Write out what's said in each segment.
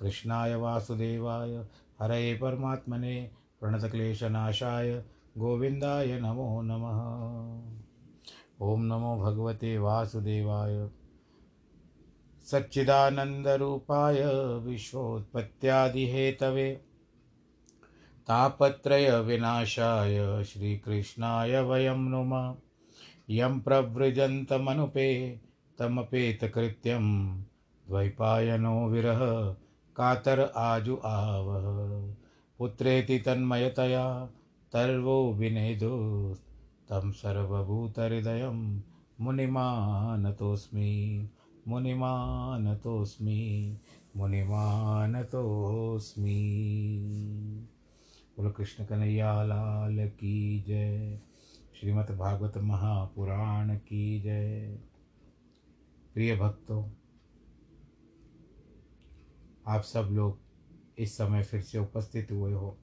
कृष्णाय वासुदेवाय हरये परमात्मने प्रणतक्लेशनाशाय, गोविन्दाय नमो नमः। ॐ नमो भगवते वासुदेवाय। सच्चिदानन्दरूपाय विश्वोत्पत्त्यादिहेतवे। तापत्रयविनाशाय श्रीकृष्णाय वयं नुमः। यं प्रव्रजन्तमनुपे तमपेतकृत्यं द्वैपायनो विरह। कातर आजु आवह पुत्रेति तन्मयतया तर्वो विनेदोस् तं सर्वभूतहृदयं मुनिमानतोऽस्मि। मुनिमानतोऽस्मि। मुनिमानतोऽस्मि। बोलो कृष्ण कन्हैया, लाल की जय। श्रीमद् भागवत महापुराण की जय। प्रिय भक्तों आप सब लोग इस समय फिर से उपस्थित हुए हो।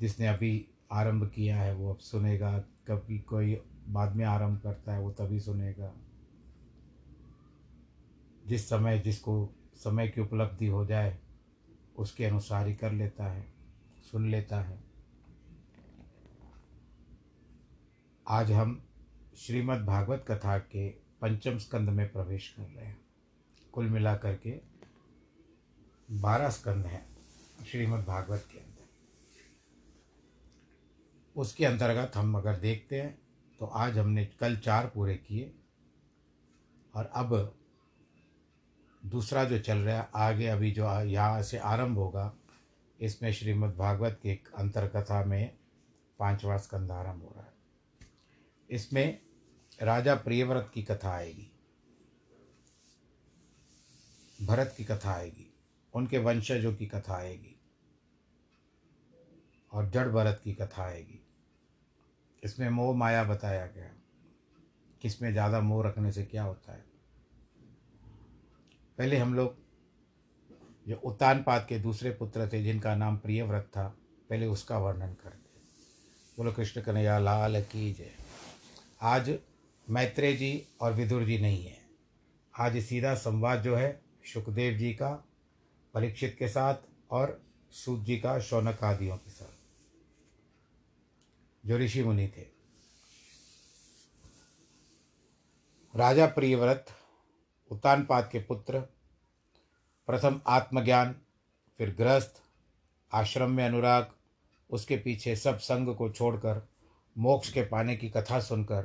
जिसने अभी आरंभ किया है, वो अब सुनेगा। कभी कोई बाद में आरंभ करता है, वो तभी सुनेगा। जिस समय जिसको समय की उपलब्धि हो जाए, उसके अनुसार ही कर लेता है, सुन लेता है। आज हम श्रीमद् भागवत कथा के पंचम स्कंद में प्रवेश कर रहे हैं। कुल मिलाकर के बारह स्कंद हैं श्रीमद् भागवत के अंदर। उसके अंतर्गत हम अगर देखते हैं तो आज हमने कल चार पूरे किए, और अब दूसरा जो चल रहा है, आगे अभी जो यहाँ से आरंभ होगा, इसमें श्रीमद् भागवत की अंतरकथा में पांचवा स्कंद आरंभ हो रहा है। इसमें राजा प्रियव्रत की कथा आएगी। भरत की कथा आएगी। उनके वंशजों की कथा आएगी और जड़ भरत की कथा आएगी। इसमें मोह माया बताया गया। किसमें ज़्यादा मोह रखने से क्या होता है? पहले हम लोग जो उत्तानपाद के दूसरे पुत्र थे, जिनका नाम प्रियव्रत था, पहले उसका वर्णन करते बोलो, कृष्ण कन्हैया, लाल की जय। आज मैत्रेय जी और विदुर जी नहीं है। आज सीधा संवाद जो है सुखदेव जी का परीक्षित के साथ और सूत जी का शौनक आदियों के साथ। जो ऋषि मुनि थे। राजा प्रियव्रत उत्तानपाद के पुत्र, प्रथम आत्मज्ञान, फिर गृहस्थ, आश्रम में अनुराग, उसके पीछे सब संग को छोड़कर, मोक्ष के पाने की कथा सुनकर,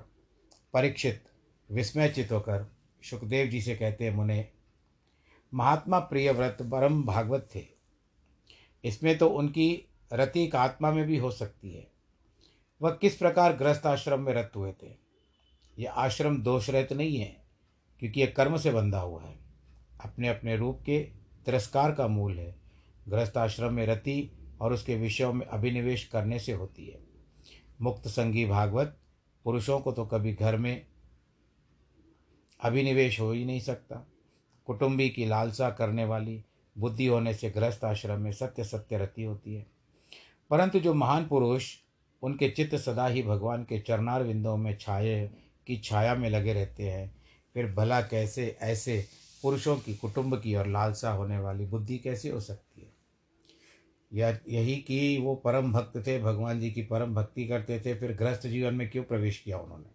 परीक्षित, विस्मयचित होकर सुखदेव जी से कहते हैं, मुने महात्मा प्रियव्रत परम भागवत थे। इसमें तो उनकी रति एक आत्मा में भी हो सकती है। वह किस प्रकार गृहस्थ आश्रम में रत हुए थे? यह आश्रम दोष रहित नहीं है, क्योंकि यह कर्म से बंधा हुआ है। अपने अपने रूप के तिरस्कार का मूल है। गृहस्थ आश्रम में रति और उसके विषयों में अभिनिवेश करने से होती है। मुक्त संगी भागवत, पुरुषों को तो कभी घर में अभिनिवेश हो ही नहीं सकता। कुटुंबी की लालसा करने वाली बुद्धि होने से गृहस्थ आश्रम में सत्य सत्य रति होती है। परंतु जो महान पुरुष, उनके चित्त सदा ही भगवान के चरणार विंदों में छाए की छाया में लगे रहते हैं। फिर भला कैसे ऐसे पुरुषों की कुटुंब की और लालसा होने वाली बुद्धि कैसे हो सकती है? यह यही कि वो परम भक्त थे, भगवान जी की परम भक्ति करते थे, फिर गृहस्थ जीवन में क्यों प्रवेश किया उन्होंने?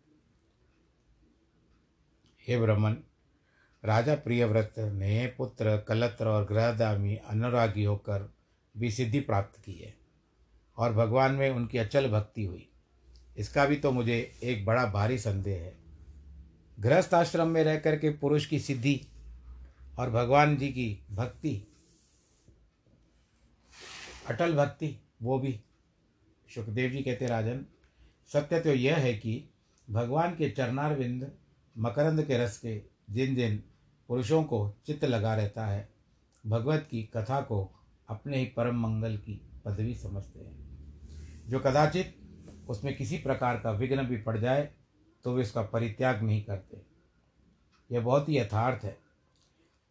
हे ब्रह्मन राजा प्रियव्रत ने पुत्र कलत्र और गृहदामी अनुरागी होकर भी सिद्धि प्राप्त की है और भगवान में उनकी अचल भक्ति हुई। इसका भी तो मुझे एक बड़ा भारी संदेह है। गृहस्थ आश्रम में रह कर के पुरुष की सिद्धि और भगवान जी की भक्ति, अटल भक्ति, वो भी। सुखदेव जी कहते, राजन, सत्य तो यह है कि भगवान के चरणारविंद, मकरंद के रस के जिन जिन पुरुषों को चित्त लगा रहता है। भगवत की कथा को अपने ही परम मंगल की पदवी समझते हैं। जो कदाचित उसमें किसी प्रकार का विघ्न भी पड़ जाए तो वे उसका परित्याग नहीं करते। यह बहुत ही यथार्थ है।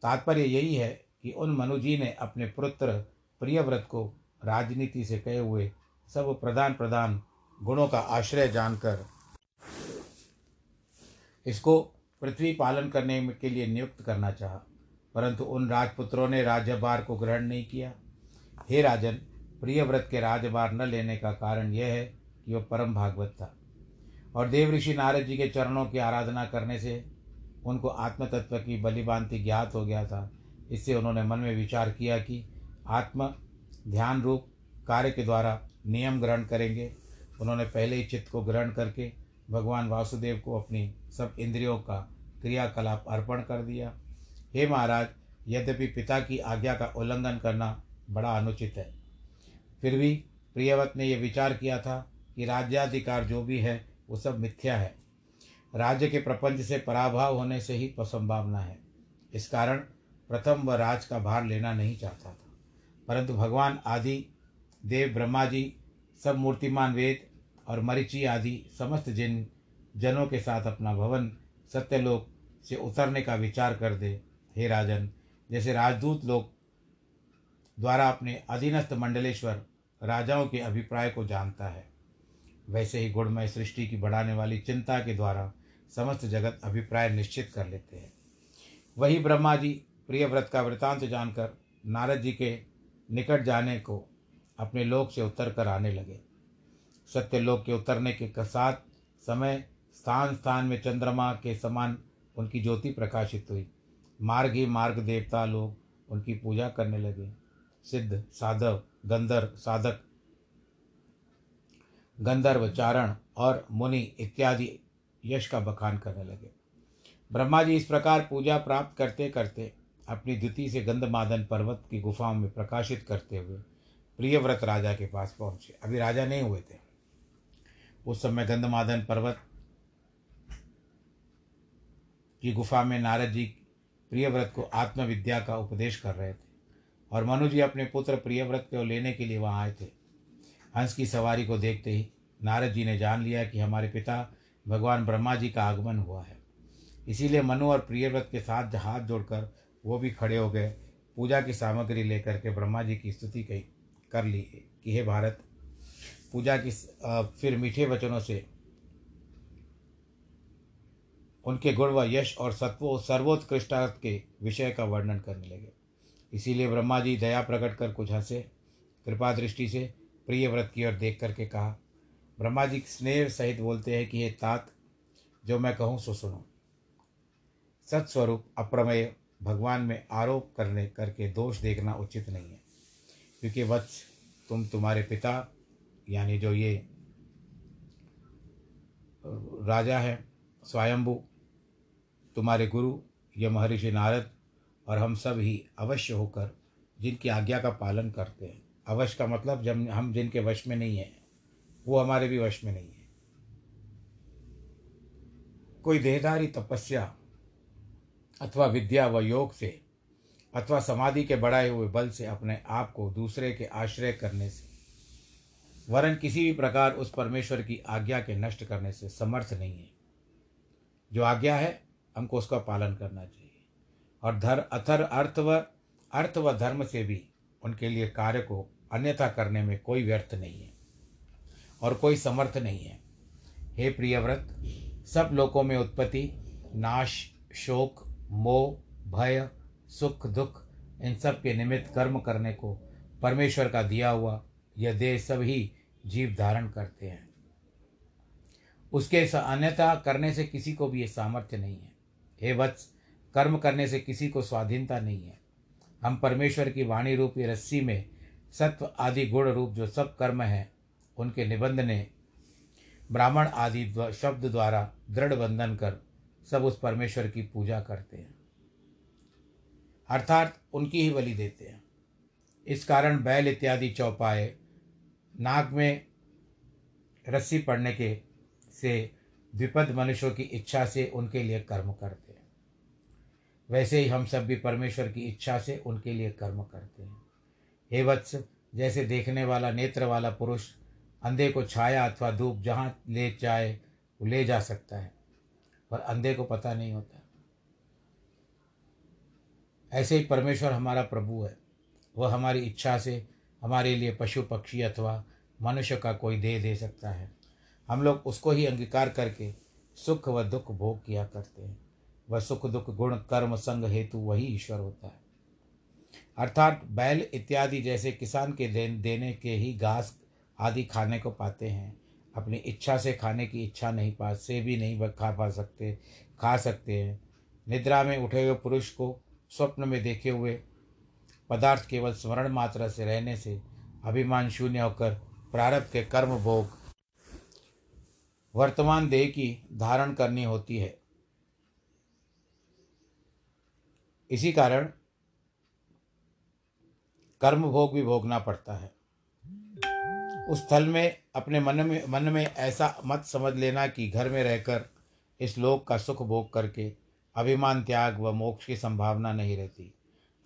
तात्पर्य यही है कि उन मनुजी ने अपने पुत्र प्रियव्रत को राजनीति से कहे हुए सब प्रधान प्रधान गुणों का आश्रय जानकर इसको पृथ्वी पालन करने के लिए नियुक्त करना चाहा, परंतु उन राजपुत्रों ने राज्यभार को ग्रहण नहीं किया। हे राजन, प्रियव्रत के राजभार न लेने का कारण यह है कि वह परम भागवत था। और देव ऋषि नारद जी के चरणों की आराधना करने से उनको आत्मतत्व की बलिभांति ज्ञात हो गया था। इससे उन्होंने मन में विचार किया कि आत्म ध्यान रूप कार्य के द्वारा नियम ग्रहण करेंगे। उन्होंने पहले ही चित्त को ग्रहण करके भगवान वासुदेव को अपनी सब इंद्रियों का क्रियाकलाप अर्पण कर दिया। हे महाराज, यद्यपि पिता की आज्ञा का उल्लंघन करना बड़ा अनुचित है। फिर भी प्रियवत ने यह विचार किया था कि राज्याधिकार जो भी है, वो सब मिथ्या है। राज्य के प्रपंच से पराभाव होने से ही संभावना है। इस कारण प्रथम वह राज का भार लेना नहीं चाहता था। परंतु भगवान आदि, देव ब्रह्मा जी सब मूर्तिमान वेद और मरीचि आदि, समस्त जिन जनों के साथ अपना भवन, सत्यलोक से उतरने का विचार कर दे, हे राजन। जैसे राजदूत लोग द्वारा अपने अधीनस्थ मंडलेश्वर राजाओं के अभिप्राय को जानता है, वैसे ही गुणमय सृष्टि की बढ़ाने वाली चिंता के द्वारा समस्त जगत अभिप्राय निश्चित कर लेते हैं। वही ब्रह्मा जी प्रिय व्रत का वृतांत जानकर नारद जी के निकट जाने को अपने लोक से उतर कर आने लगे। सत्य लोक के उतरने के साथ समय स्थान स्थान में चंद्रमा के समान उनकी ज्योति प्रकाशित हुई। मार्ग ही मार्ग देवता लोग उनकी पूजा करने लगे। सिद्ध, साधव, गंधर्व, साधक, गंधर्व, चारण और मुनि इत्यादि यश का बखान करने लगे। ब्रह्मा जी इस प्रकार पूजा प्राप्त करते करते अपनी द्वितीय से गंधमादन पर्वत की गुफाओं में प्रकाशित करते हुए प्रियव्रत राजा के पास पहुँचे। अभी राजा नहीं हुए थे। उस समय गंधमादन पर्वत की गुफा में नारद जी प्रियव्रत को आत्मविद्या का उपदेश कर रहे थे और मनु जी अपने पुत्र प्रियव्रत को लेने के लिए वहाँ आए थे। हंस की सवारी को देखते ही नारद जी ने जान लिया कि हमारे पिता भगवान ब्रह्मा जी का आगमन हुआ है। इसीलिए मनु और प्रियव्रत के साथ हाथ जोड़कर वो भी खड़े हो गए। पूजा की सामग्री लेकर के ब्रह्मा जी की स्तुति कही, कर ली कि हे भारत, पूजा की फिर मीठे वचनों से उनके गुण व यश और सत्वो सर्वोत्कृष्टार्थ के विषय का वर्णन करने लगे। इसीलिए ब्रह्मा जी दया प्रकट कर कुछ हंसे, कृपा दृष्टि से प्रिय व्रत की ओर देख करके कहा ब्रह्मा जी स्नेह सहित बोलते हैं कि ये तात, जो मैं कहूँ सो सुनो। सत्स्वरूप अप्रमेय भगवान में आरोप करने करके दोष देखना उचित नहीं है, क्योंकि वत्स तुम तुम्हारे पिता, यानी जो ये राजा है, स्वयंभू तुम्हारे गुरु, ये महर्षि नारद और हम सब ही अवश्य होकर जिनकी आज्ञा का पालन करते हैं। अवश्य का मतलब जब हम जिनके वश में नहीं हैं, वो हमारे भी वश में नहीं है। कोई देहधारी तपस्या अथवा विद्या व योग से अथवा समाधि के बढ़ाए हुए बल से अपने आप को दूसरे के आश्रय करने से, वरन किसी भी प्रकार उस परमेश्वर की आज्ञा के नष्ट करने से समर्थ नहीं है। जो आज्ञा है हमको उसका पालन करना चाहिए। और धर, अथर अर्थ व अर्थ व धर्म से भी उनके लिए कार्य को अन्यथा करने में कोई व्यर्थ नहीं है और कोई समर्थ नहीं है। हे प्रियव्रत, सब लोकों में उत्पत्ति, नाश, शोक, मोह, भय, सुख, दुख, इन सब के निमित्त कर्म करने को परमेश्वर का दिया हुआ यह देह सभी जीव धारण करते हैं। उसके अन्यथा करने से किसी को भी ये सामर्थ्य नहीं है। हे वत्स, कर्म करने से किसी को स्वाधीनता नहीं है। हम परमेश्वर की वाणी रूपी रस्सी में सत्व आदि गुण रूप जो सब कर्म हैं, उनके निबंध ने ब्राह्मण आदि शब्द द्वारा दृढ़ बंधन कर सब उस परमेश्वर की पूजा करते हैं। अर्थात उनकी ही बलि देते हैं। इस कारण बैल इत्यादि चौपाए, नाग में रस्सी पड़ने के से विपद मनुष्यों की इच्छा से उनके लिए कर्म करते हैं। वैसे ही हम सब भी परमेश्वर की इच्छा से उनके लिए कर्म करते हैं। हे वत्स, जैसे देखने वाला, नेत्र वाला पुरुष अंधे को छाया अथवा धूप जहाँ ले जाए, वो ले जा सकता है, पर अंधे को पता नहीं होता। ऐसे ही परमेश्वर हमारा प्रभु है। वह हमारी इच्छा से हमारे लिए पशु पक्षी अथवा मनुष्य का कोई दे दे सकता है। हम लोग उसको ही अंगीकार करके सुख व दुख भोग किया करते हैं। वह सुख दुख गुण कर्म संग हेतु वही ईश्वर होता है। अर्थात बैल इत्यादि जैसे किसान के देने के ही घास आदि खाने को पाते हैं। अपनी इच्छा से खाने की इच्छा नहीं पा से भी नहीं खा पा सकते, खा सकते हैं। निद्रा में उठे हुए पुरुष को स्वप्न में देखे हुए पदार्थ केवल स्मरण मात्रा से रहने से अभिमान शून्य होकर प्रारब्ध के कर्म भोग वर्तमान देह की धारण करनी होती है। इसी कारण कर्म भोग भी भोगना पड़ता है। उस स्थल में अपने मन में मन में ऐसा मत समझ लेना कि घर में रहकर इस लोक का सुख भोग करके अभिमान, त्याग व मोक्ष की संभावना नहीं रहती।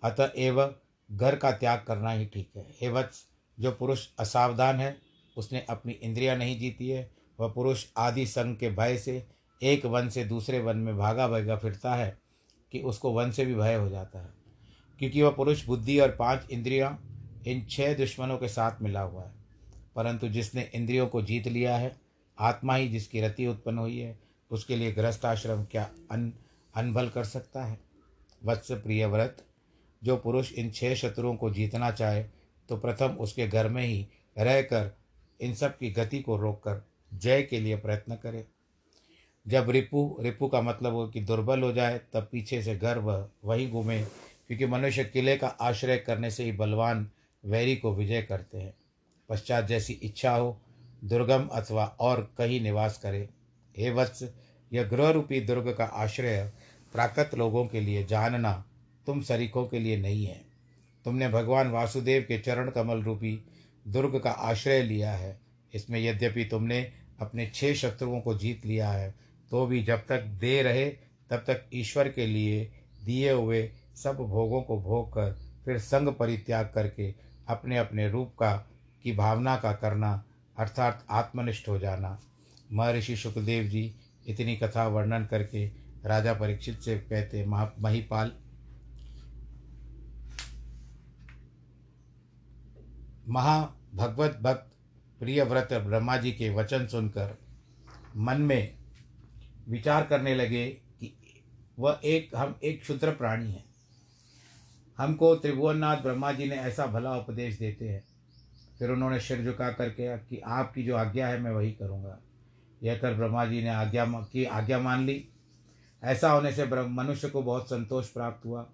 अतः एवं घर का त्याग करना ही ठीक है। हे वत्स, जो पुरुष असावधान है, उसने अपनी इंद्रियाँ नहीं जीती है वह पुरुष आदि संघ के भय से एक वन से दूसरे वन में भागा भगा फिरता है कि उसको वन से भी भय हो जाता है। क्योंकि वह पुरुष बुद्धि और पाँच इंद्रियाँ इन छह दुश्मनों के साथ मिला हुआ है। परंतु जिसने इंद्रियों को जीत लिया है, आत्मा ही जिसकी रति उत्पन्न हुई है, उसके लिए गृहस्थ आश्रम क्या अन अनभल कर सकता है? वत्स प्रिय व्रत, जो पुरुष इन छह शत्रुओं को जीतना चाहे तो प्रथम उसके घर में ही रहकर इन सब की गति को रोककर जय के लिए प्रयत्न करे। जब रिपु रिपु का मतलब हो कि दुर्बल हो जाए, तब पीछे से गर्व वही घूमे, क्योंकि मनुष्य किले का आश्रय करने से ही बलवान वैरी को विजय करते हैं। पश्चात जैसी इच्छा हो, दुर्गम अथवा और कहीं निवास करे। हे वत्स, यह गृह रूपी दुर्ग का आश्रय प्राकृत लोगों के लिए जानना तुम सरीखों के लिए नहीं है। तुमने भगवान वासुदेव के चरण कमल रूपी दुर्ग का आश्रय लिया है। इसमें यद्यपि तुमने अपने छह शत्रुओं को जीत लिया है तो भी जब तक दे रहे, तब तक ईश्वर के लिए दिए हुए सब भोगों को भोग कर फिर संग परित्याग करके अपने अपने रूप का, की भावना का करना, अर्थात आत्मनिष्ठ हो जाना। महर्षि सुखदेव जी इतनी कथा वर्णन करके राजा परीक्षित से कहते, महा, महिपाल, महा भगवत भक्त प्रिय व्रत ब्रह्मा जी के वचन सुनकर मन में विचार करने लगे कि वह एक, हम एक क्षुद्र प्राणी हैं। हमको त्रिभुवननाथ ब्रह्मा जी ने ऐसा भला उपदेश देते हैं। फिर उन्होंने सिर झुका करके कि आपकी जो आज्ञा है, मैं वही करूँगा। यह कर ब्रह्मा जी ने आज्ञा की आज्ञा मान ली। ऐसा होने से मनुष्य को बहुत संतोष प्राप्त हुआ।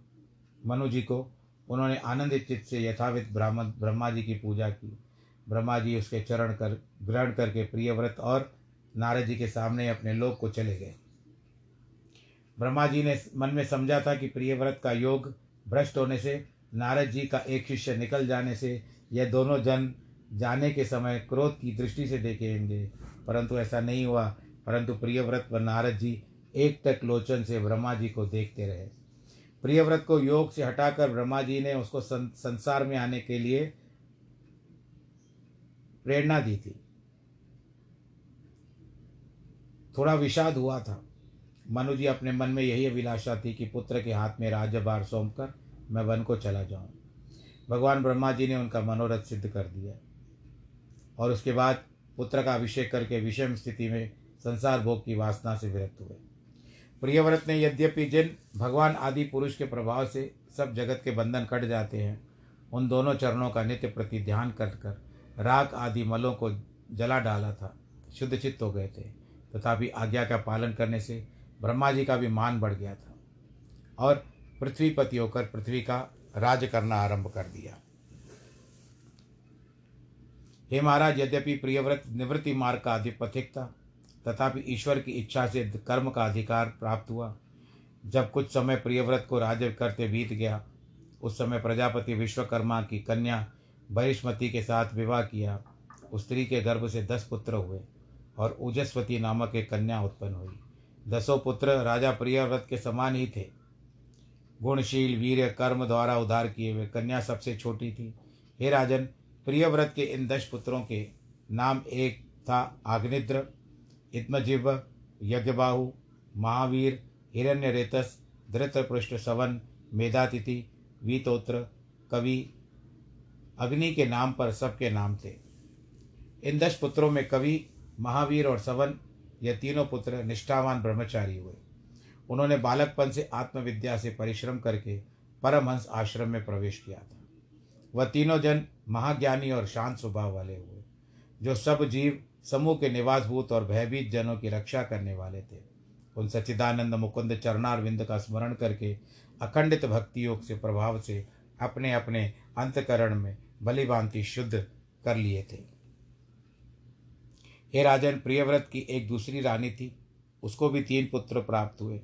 मनु जी को उन्होंने आनंदित चित्त से यथावित ब्राह्मण, ब्रह्मा जी की पूजा की। ब्रह्मा जी उसके चरण कर, ग्रहण करके प्रियव्रत और नारद जी के सामने अपने लोक को चले गए। ब्रह्मा जी ने मन में समझा था कि प्रियव्रत का योग भ्रष्ट होने से, नारद जी का एक शिष्य निकल जाने से, यह दोनों जन जाने के समय क्रोध की दृष्टि से देखेंगे परंतु ऐसा नहीं हुआ, परंतु प्रियव्रत व नारद जी एक तक लोचन से ब्रह्मा जी को देखते रहे। प्रियव्रत को योग से हटाकर ब्रह्मा जी ने उसको संसार में आने के लिए प्रेरणा दी थी। थोड़ा विषाद हुआ था। मनु जी अपने मन में यही अभिलाषा थी कि पुत्र के हाथ में राज्यभार सौंप कर मैं वन को चला जाऊँ। भगवान ब्रह्मा जी ने उनका मनोरथ सिद्ध कर दिया। और उसके बाद पुत्र का अभिषेक करके विषम स्थिति में संसार भोग की वासना से विरक्त हुए। प्रियव्रत ने यद्यपि जिन भगवान आदि पुरुष के प्रभाव से सब जगत के बंधन कट जाते हैं, उन दोनों चरणों का नित्य प्रति ध्यान कर कर राग आदि मलों को जला डाला था। शुद्ध चित्त हो गए थे। तथापि आज्ञा का पालन करने से ब्रह्मा जी का भी मान बढ़ गया था और पृथ्वीपति होकर पृथ्वी का राज करना आरंभ कर दिया। हे महाराज, यद्यपि प्रियव्रत निवृत्ति मार्ग का अधिपथिक था, तथापि ईश्वर की इच्छा से कर्म का अधिकार प्राप्त हुआ। जब कुछ समय प्रियव्रत को राज्य करते बीत गया, उस समय प्रजापति विश्वकर्मा की कन्या बहिष्मती के साथ विवाह किया। स्त्री के गर्भ से दस पुत्र हुए और उजस्वती नामक एक कन्या उत्पन्न हुई। दसों पुत्र राजा प्रियव्रत के समान ही थे। गुणशील, वीर कर्म द्वारा उद्धार किए हुए कन्या सबसे छोटी थी। हे राजन, प्रियव्रत के इन दस पुत्रों के नाम एक था आग्निद्र इत्मजिब यज्ञबाहु, महावीर हिरण्य रेतस धृतपृष्ठ सवन, मेधातिथि, वीतोत्र, कवि अग्नि के नाम पर सबके नाम थे। इन दस पुत्रों में कवि, महावीर और सवन यह तीनों पुत्र निष्ठावान ब्रह्मचारी हुए। उन्होंने बालकपन से आत्मविद्या से परिश्रम करके परमहंस आश्रम में प्रवेश किया था। वह तीनों जन महाज्ञानी और शांत स्वभाव वाले हुए, जो सब जीव, समूह के निवासभूत और भयभीत जनों की रक्षा करने वाले थे। उन सच्चिदानंद मुकुंद चरणार विंद का स्मरण करके अखंडित भक्ति योग से प्रभाव से अपने अपने अंतकरण में बलिभांति शुद्ध कर लिए थे। हे राजन, प्रियव्रत की एक दूसरी रानी थी। उसको भी तीन पुत्र प्राप्त हुए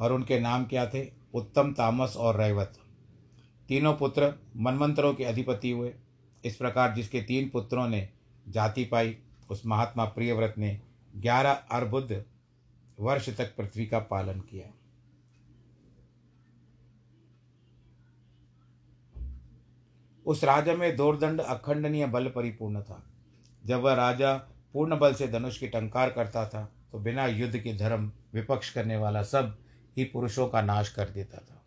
और उनके नाम क्या थे? उत्तम, तामस और रैवत। तीनों पुत्र मनमंत्रों के अधिपति हुए। इस प्रकार जिसके तीन पुत्रों ने जाति पाई, उस महात्मा प्रियव्रत ने ग्यारह अर्बुद्ध वर्ष तक पृथ्वी का पालन किया। उस राजा में दौरदंड अखंडनीय बल परिपूर्ण था। जब वह राजा पूर्ण बल से धनुष की टंकार करता था तो बिना युद्ध के धर्म विपक्ष करने वाला सब ही पुरुषों का नाश कर देता था।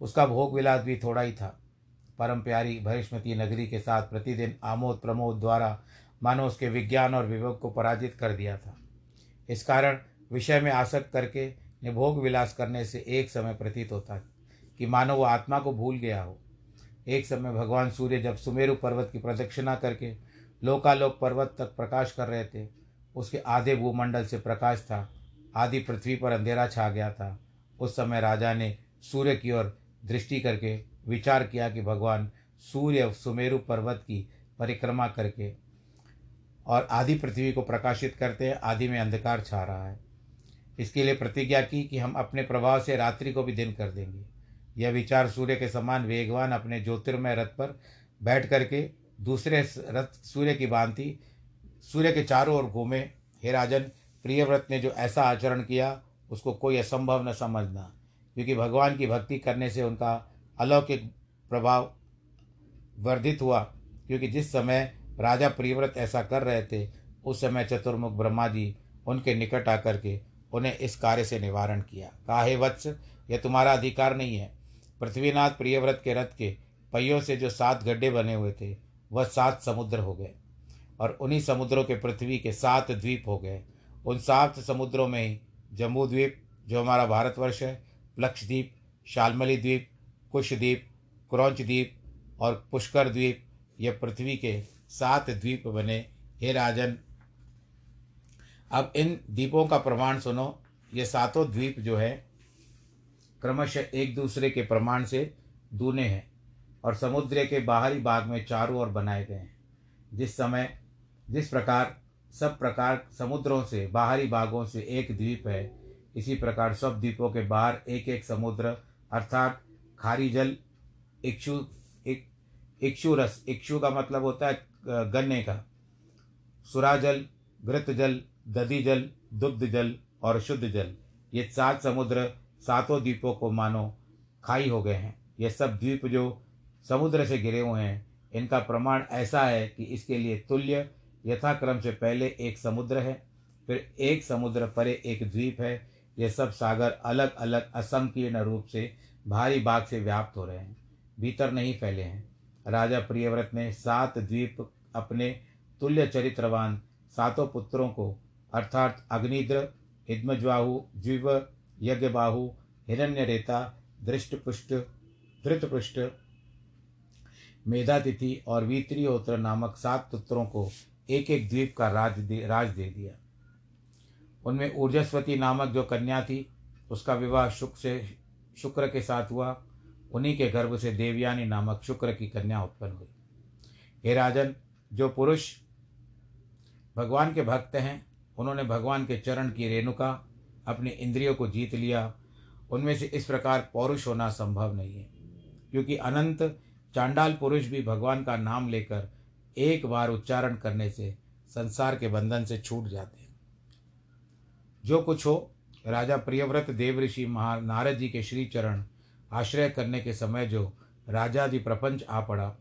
उसका भोग विलास भी थोड़ा ही था। परम प्यारी भरिष्मती नगरी के साथ प्रतिदिन आमोद प्रमोद द्वारा मानो उसके विज्ञान और विवेक को पराजित कर दिया था। इस कारण विषय में आसक्त करके निभोग विलास करने से एक समय प्रतीत होता कि मानो वह आत्मा को भूल गया हो। एक समय भगवान सूर्य जब सुमेरु पर्वत की प्रदक्षिणा करके लोकालोक पर्वत तक प्रकाश कर रहे थे, उसके आधे भूमंडल से प्रकाश था आदि पृथ्वी पर अंधेरा छा गया था। उस समय राजा ने सूर्य की ओर दृष्टि करके विचार किया कि भगवान सूर्य सुमेरु पर्वत की परिक्रमा करके और आदि पृथ्वी को प्रकाशित करते हैं आदि में अंधकार छा रहा है। इसके लिए प्रतिज्ञा की कि हम अपने प्रभाव से रात्रि को भी दिन कर देंगे। यह विचार सूर्य के समान वेगवान अपने ज्योतिर्मय रथ पर बैठ करके दूसरे रथ सूर्य की भांति, सूर्य के चारों ओर घूमे। हे राजन, प्रियव्रत ने जो ऐसा आचरण किया, उसको कोई असंभव न समझना, क्योंकि भगवान की भक्ति करने से उनका अलौकिक प्रभाव वर्धित हुआ, क्योंकि जिस समय राजा प्रियव्रत ऐसा कर रहे थे, उस समय चतुर्मुख ब्रह्मा जी उनके निकट आकर के उन्हें इस कार्य से निवारण किया। काहे वत्स, यह तुम्हारा अधिकार नहीं है। पृथ्वीनाथ प्रियव्रत के रथ के पहियों से जो सात गड्ढे बने हुए थे, वह सात समुद्र हो गए और उन्हीं समुद्रों के पृथ्वी के सात द्वीप हो गए। उन सात समुद्रों में ही जम्मू द्वीप, जो हमारा भारतवर्ष है, लक्षद्वीप, शालमली द्वीप, कुशद्वीप, क्रौच द्वीप और पुष्कर द्वीप, ये पृथ्वी के सात द्वीप बने। हे राजन, अब इन द्वीपों का प्रमाण सुनो। ये सातों द्वीप जो है क्रमशः एक दूसरे के प्रमाण से दूने हैं और समुद्र के बाहरी भाग में चारों ओर बनाए गए हैं। जिस समय, जिस प्रकार, सब प्रकार समुद्रों से बाहरी भागों से एक द्वीप है, इसी प्रकार सब द्वीपों के बाहर एक एक समुद्र, अर्थात खारी जल, इक्षु एक इक्षु रस इक्षु का मतलब होता है गन्ने का। सुराजल घृत जल, दधि जल, दुग्ध जल और शुद्ध जल, ये सात समुद्र सातों द्वीपों को मानो खाई हो गए हैं। ये सब द्वीप जो समुद्र से घिरे हुए हैं, इनका प्रमाण ऐसा है कि इसके लिए तुल्य यथाक्रम से पहले एक समुद्र है, फिर एक समुद्र परे एक द्वीप है। ये सब सागर अलग अलग असंकीर्ण रूप से भारी भाग से व्याप्त हो रहे हैं, भीतर नहीं फैले हैं। राजा प्रियव्रत ने सात द्वीप अपने तुल्य चरित्रवान सातों पुत्रों को, अर्थात अग्निद्र हिद्मज्वाहु जीव यज्ञबाहु, हिरण्यरेता, दृष्टपुष्ट धृतपृष्ठ मेधातिथि और वीत्रियोत्र नामक सात पुत्रों को एक एक द्वीप का राज दे राज दे दिया। उनमें ऊर्जस्वती नामक जो कन्या थी, उसका विवाह शुक्र से, शुक्र के साथ हुआ। उन्हीं के गर्भ से देवयानी नामक शुक्र की कन्या उत्पन्न हुई। हे राजन, जो पुरुष भगवान के भक्त हैं, उन्होंने भगवान के चरण की रेणुका अपनी इंद्रियों को जीत लिया, उनमें से इस प्रकार पौरुष होना संभव नहीं है। क्योंकि अनंत चांडाल पुरुष भी भगवान का नाम लेकर एक बार उच्चारण करने से संसार के बंधन से छूट जाते हैं। जो कुछ हो, राजा प्रियव्रत देव ऋषि महा नारद जी के श्री चरण आश्रय करने के समय जो राजादि प्रपंच आ पड़ा,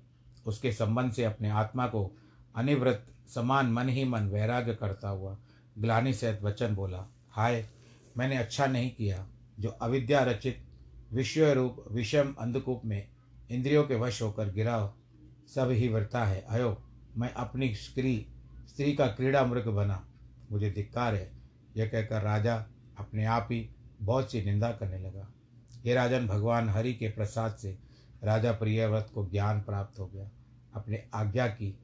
उसके संबंध से अपने आत्मा को अनिवृत समान मन ही मन वैराग्य करता हुआ ग्लानी सहित वचन बोला, हाय मैंने अच्छा नहीं किया, जो अविद्या रचित विश्व रूप, विषम अंधकूप में इंद्रियों के वश होकर गिरा सब ही वरता है। अयो, मैं अपनी स्त्री स्त्री का क्रीड़ा मृग बना। मुझे धिक्कार है। यह कहकर राजा अपने आप ही बहुत सी निंदा करने लगा। ये राजन भगवान हरि के प्रसाद से राजा प्रियव्रत को ज्ञान प्राप्त हो गया। अपने आज्ञा की,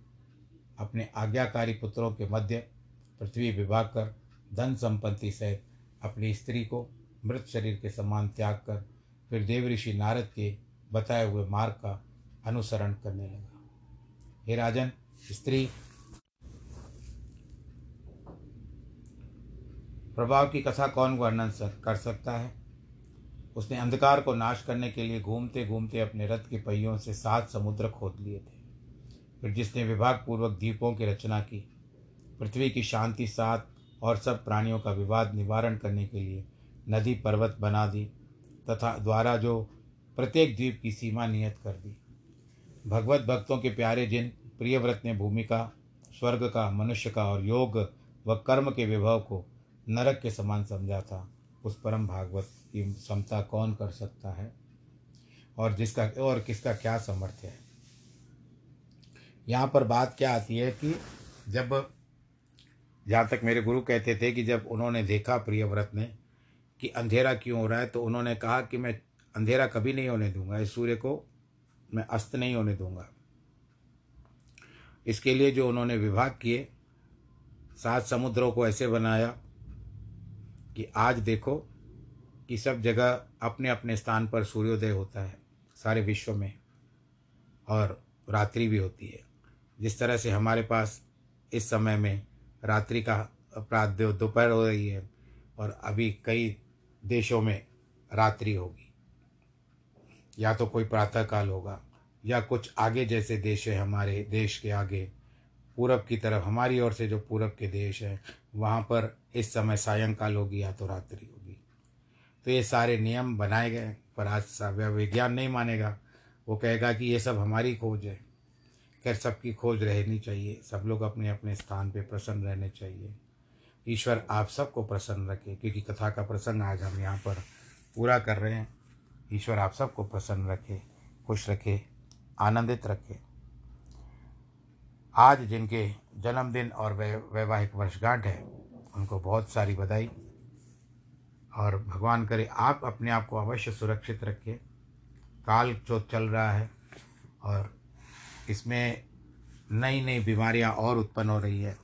अपने आज्ञाकारी पुत्रों के मध्य पृथ्वी विभाग कर धन संपत्ति सहित अपनी स्त्री को मृत शरीर के समान त्याग कर फिर देव ऋषि नारद के बताए हुए मार्ग का अनुसरण करने लगा। हे राजन, स्त्री। प्रभाव की कथा कौन वर्णन कर सकता है? उसने अंधकार को नाश करने के लिए घूमते घूमते अपने रथ के पहियों से सात समुद्र खोद लिए थे। फिर जिसने विभाग पूर्वक द्वीपों की रचना की, पृथ्वी की शांति सात और सब प्राणियों का विवाद निवारण करने के लिए नदी पर्वत बना दी तथा द्वारा जो प्रत्येक द्वीप की सीमा नियत कर दी। भगवत भक्तों के प्यारे जिन प्रियव्रत ने भूमि का स्वर्ग का, मनुष्य का और योग व कर्म के विभव को नरक के समान समझा था, उस परम भागवत की क्षमता कौन कर सकता है? और जिसका, और किसका क्या सामर्थ्य है? यहाँ पर बात क्या आती है कि जब जहाँ तक मेरे गुरु कहते थे कि जब उन्होंने देखा प्रियव्रत ने कि अंधेरा क्यों हो रहा है तो उन्होंने कहा कि मैं अंधेरा कभी नहीं होने दूँगा, इस सूर्य को मैं अस्त नहीं होने दूँगा। इसके लिए जो उन्होंने विभाग किए, सात समुद्रों को ऐसे बनाया कि आज देखो कि सब जगह अपने अपने स्थान पर सूर्योदय होता है, सारे विश्व में, और रात्रि भी होती है। जिस तरह से हमारे पास इस समय में रात्रि का अपराध दोपहर हो रही है और अभी कई देशों में रात्रि होगी। या तो कोई प्रातःकाल होगा, या कुछ आगे जैसे देश है हमारे, देश के आगे, पूरब की तरफ़, हमारी ओर से जो पूरब के देश हैं, वहाँ पर इस समय सायंकाल होगी या तो रात्रि होगी। तो ये सारे नियम बनाए गए पर आज विज्ञान नहीं मानेगा। वो कहेगा कि ये सब हमारी खोज है। खैर सबकी खोज रहनी चाहिए, सब लोग अपने अपने स्थान पे प्रसन्न रहने चाहिए। ईश्वर आप सबको प्रसन्न रखे, क्योंकि कथा का प्रसंग आज हम यहाँ पर पूरा कर रहे हैं। ईश्वर आप सबको प्रसन्न रखे, खुश रखे, आनंदित रखे। आज जिनके जन्मदिन और वैवाहिक वर्षगांठ है, उनको बहुत सारी बधाई। और भगवान करे, आप अपने आप को अवश्य सुरक्षित रखें काल जो चल रहा है और इसमें नई नई बीमारियाँ और उत्पन्न हो रही है।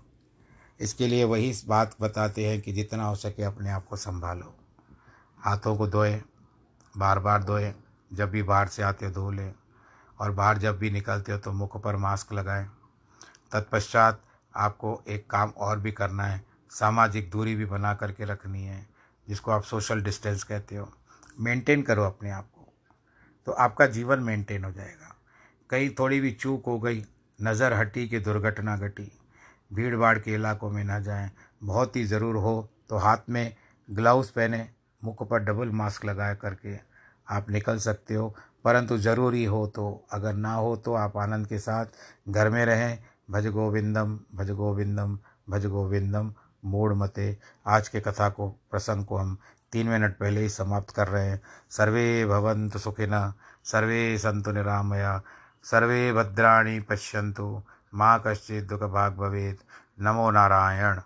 इसके लिए वही इस बात बताते हैं कि जितना हो सके अपने आप को संभालो। हाथों को धोएँ बार बार धोएँ, जब भी बाहर से आते हो धो लें, और बाहर जब भी निकलते हो तो मुख पर मास्क लगाएँ। तत्पश्चात आपको एक काम और भी करना है, सामाजिक दूरी भी बना करके रखनी है, जिसको आप सोशल डिस्टेंस कहते हो। मेंटेन करो अपने आप को। तो आपका जीवन मेंटेन हो जाएगा। कहीं थोड़ी भी चूक हो गई, नज़र हटी कि दुर्घटना घटी। भीड़ भाड़ के इलाकों में ना जाएँ, बहुत ही ज़रूर हो तो हाथ में ग्लव्स पहने, मुख पर डबल मास्क लगा करके आप निकल सकते हो। परंतु ज़रूरी हो तो अगर ना हो तो आप आनंद के साथ घर में रहें। भज गोविंदम भज गोविंदम भज गोविंदम मूड मते। आज के कथा को, प्रसंग को हम तीन मिनट पहले ही समाप्त कर रहे हैं। सर्वे भवंतु सुखिना सर्वे संतु निरामया। सर्वे भद्राणि पश्यन्तु। माँ कश्चित् दुःखभाग् भवेत्। नमो नारायण।